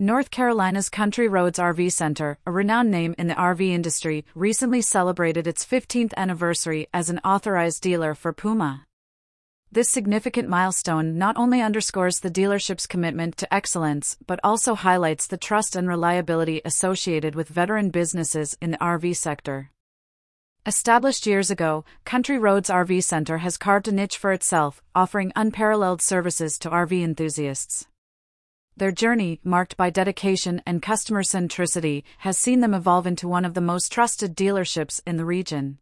North Carolina's Country Roads RV Center, a renowned name in the RV industry, recently celebrated its 15th anniversary as an authorized dealer for Puma. This significant milestone not only underscores the dealership's commitment to excellence, but also highlights the trust and reliability associated with veteran businesses in the RV sector. Established years ago, Country Roads RV Center has carved a niche for itself, offering unparalleled services to RV enthusiasts. Their journey, marked by dedication and customer centricity, has seen them evolve into one of the most trusted dealerships in the region.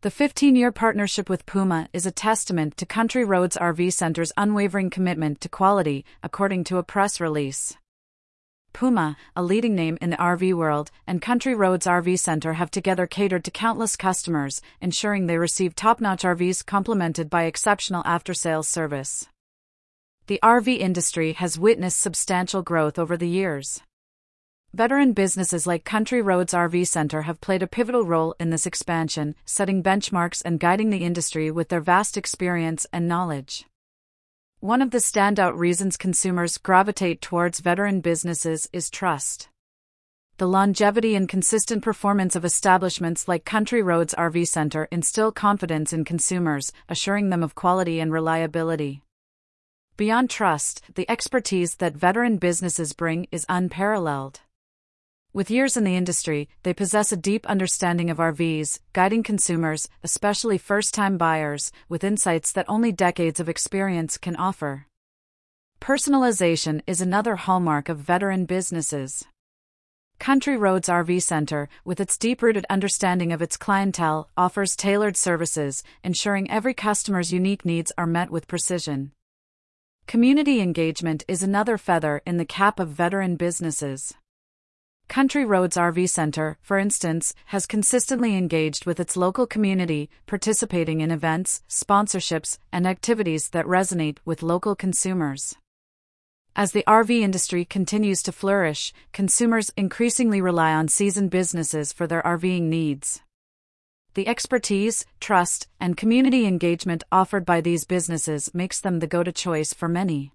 The 15 year partnership with Puma is a testament to Country Roads RV Center's unwavering commitment to quality, according to a press release. Puma, a leading name in the RV world, and Country Roads RV Center have together catered to countless customers, ensuring they receive top notch RVs complemented by exceptional after sales service the RV industry has witnessed substantial growth over the years. Veteran businesses like Country Roads RV Center have played a pivotal role in this expansion, setting benchmarks and guiding the industry with their vast experience and knowledge. One of the standout reasons consumers gravitate towards veteran businesses is trust. The longevity and consistent performance of establishments like Country Roads RV Center instill confidence in consumers, assuring them of quality and reliability. Beyond trust, the expertise that veteran businesses bring is unparalleled. With years in the industry, they possess a deep understanding of RVs, guiding consumers, especially first time buyers, with insights that only decades of experience can offer. Personalization is another hallmark of veteran businesses. Country Roads RV Center, with its deep rooted understanding of its clientele, offers tailored services, ensuring every customer's unique needs are met with precision. Community engagement is another feather in the cap of veteran businesses. Country Roads RV Center, for instance, has consistently engaged with its local community, participating in events, sponsorships, and activities that resonate with local consumers. As the RV industry continues to flourish, consumers increasingly rely on seasoned businesses for their RVing needs. The expertise, trust, and community engagement offered by these businesses makes them the go to choice for many.